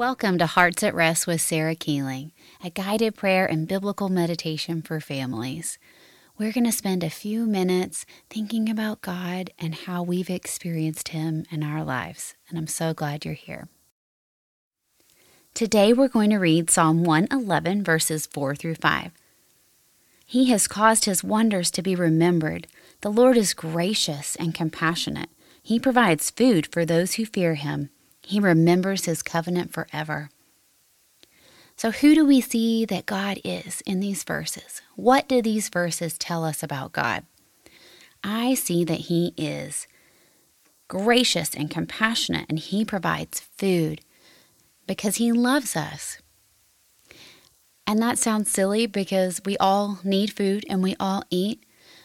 Welcome to Hearts at Rest with Sarah Keeling, a guided prayer and biblical meditation for families. We're going to spend a few minutes thinking about God and how we've experienced Him in our lives, and I'm so glad you're here. Today we're going to read Psalm 111, verses 4 through 5. He has caused His wonders to be remembered. The Lord is gracious and compassionate. He provides food for those who fear Him. He remembers his covenant forever. So, who do we see that God is in these verses? What do these verses tell us about God? I see that He is gracious and compassionate, and He provides food because He loves us. And that sounds silly because we all need food and we all eat,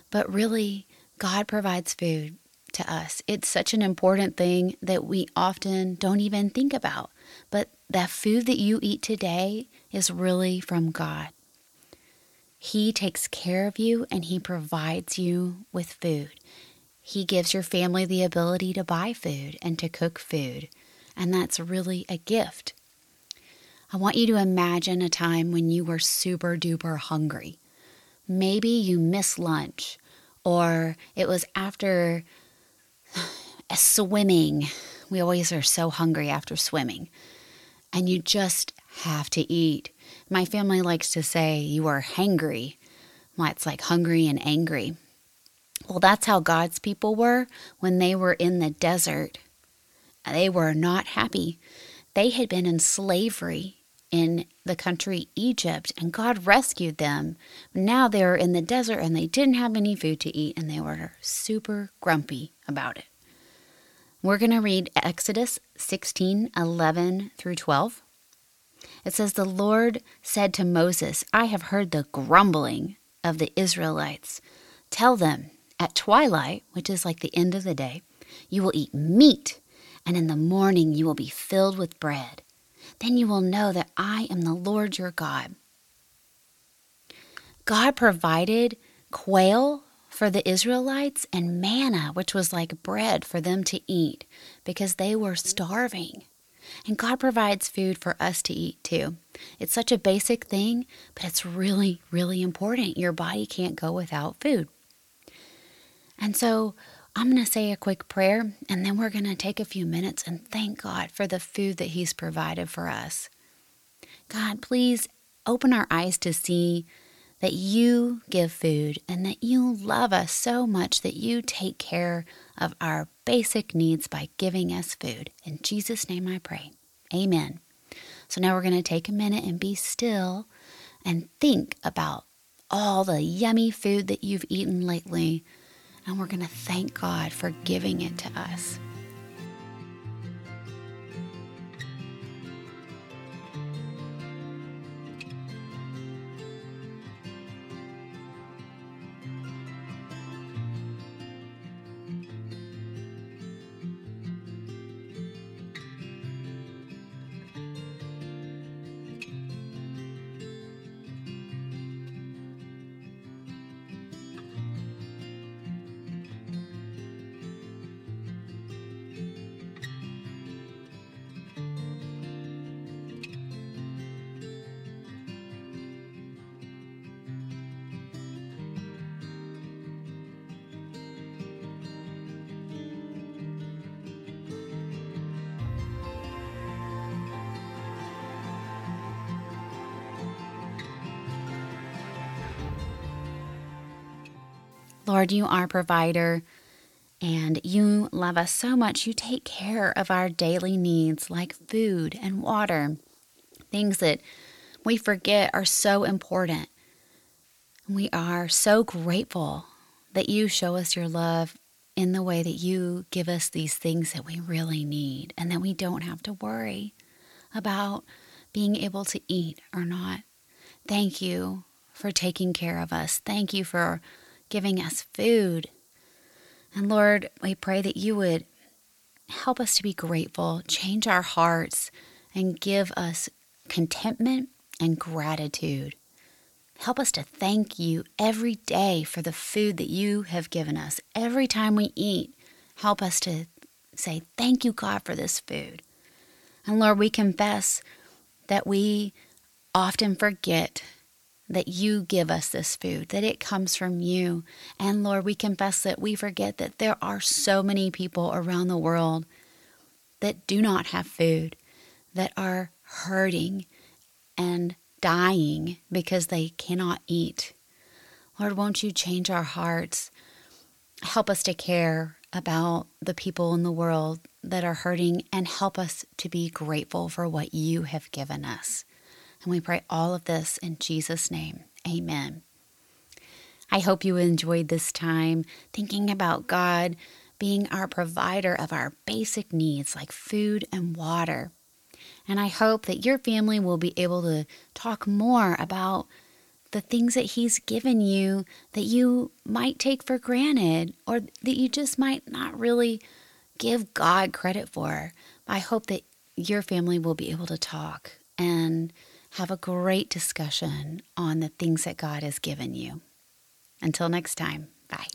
but really, God provides food to us. It's such an important thing that we often don't even think about. But that food that you eat today is really from God. He takes care of you and He provides you with food. He gives your family the ability to buy food and to cook food. And that's really a gift. I want you to imagine a time when you were super duper hungry. Maybe you missed lunch, or it was after swimming. We always are so hungry after swimming. And you just have to eat. My family likes to say you are hangry. Well, it's like hungry and angry. Well, that's how God's people were when they were in the desert. They were not happy. They had been in slavery in the country Egypt, and God rescued them. Now they were in the desert and they didn't have any food to eat, and they were super grumpy about it. We're going to read Exodus 16 11 through 12. It says, The Lord said to Moses, I have heard the grumbling of the Israelites. Tell them, at twilight, which is like the end of the day, you will eat meat, and in the morning you will be filled with bread. Then you will know that I am the Lord your God. God provided quail for the Israelites and manna, which was like bread for them to eat because they were starving. And God provides food for us to eat too. It's such a basic thing, but it's really, really important. Your body can't go without food. And so I'm going to say a quick prayer, and then we're going to take a few minutes and thank God for the food that He's provided for us. God, please open our eyes to see that you give food and that you love us so much that you take care of our basic needs by giving us food. In Jesus' name I pray. Amen. So now we're going to take a minute and be still and think about all the yummy food that you've eaten lately. And we're going to thank God for giving it to us. Lord, you are provider and you love us so much. You take care of our daily needs like food and water, things that we forget are so important. We are so grateful that you show us your love in the way that you give us these things that we really need and that we don't have to worry about being able to eat or not. Thank you for taking care of us. Thank you for giving us food. And Lord, we pray that you would help us to be grateful, change our hearts, and give us contentment and gratitude. Help us to thank you every day for the food that you have given us. Every time we eat, help us to say, Thank you, God, for this food. And Lord, we confess that we often forget that you give us this food, that it comes from you. And Lord, we confess that we forget that there are so many people around the world that do not have food, that are hurting and dying because they cannot eat. Lord, won't you change our hearts? Help us to care about the people in the world that are hurting and help us to be grateful for what you have given us. And we pray all of this in Jesus' name. Amen. I hope you enjoyed this time thinking about God being our provider of our basic needs like food and water. And I hope that your family will be able to talk more about the things that He's given you that you might take for granted or that you just might not really give God credit for. I hope that your family will be able to talk and have a great discussion on the things that God has given you. Until next time, bye.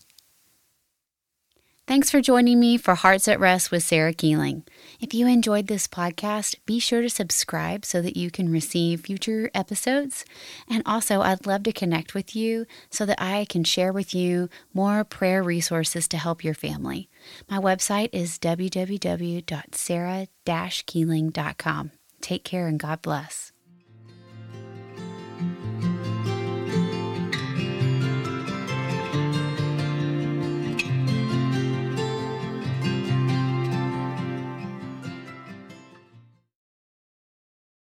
Thanks for joining me for Hearts at Rest with Sarah Keeling. If you enjoyed this podcast, be sure to subscribe so that you can receive future episodes. And also, I'd love to connect with you so that I can share with you more prayer resources to help your family. My website is www.sarah-keeling.com. Take care and God bless.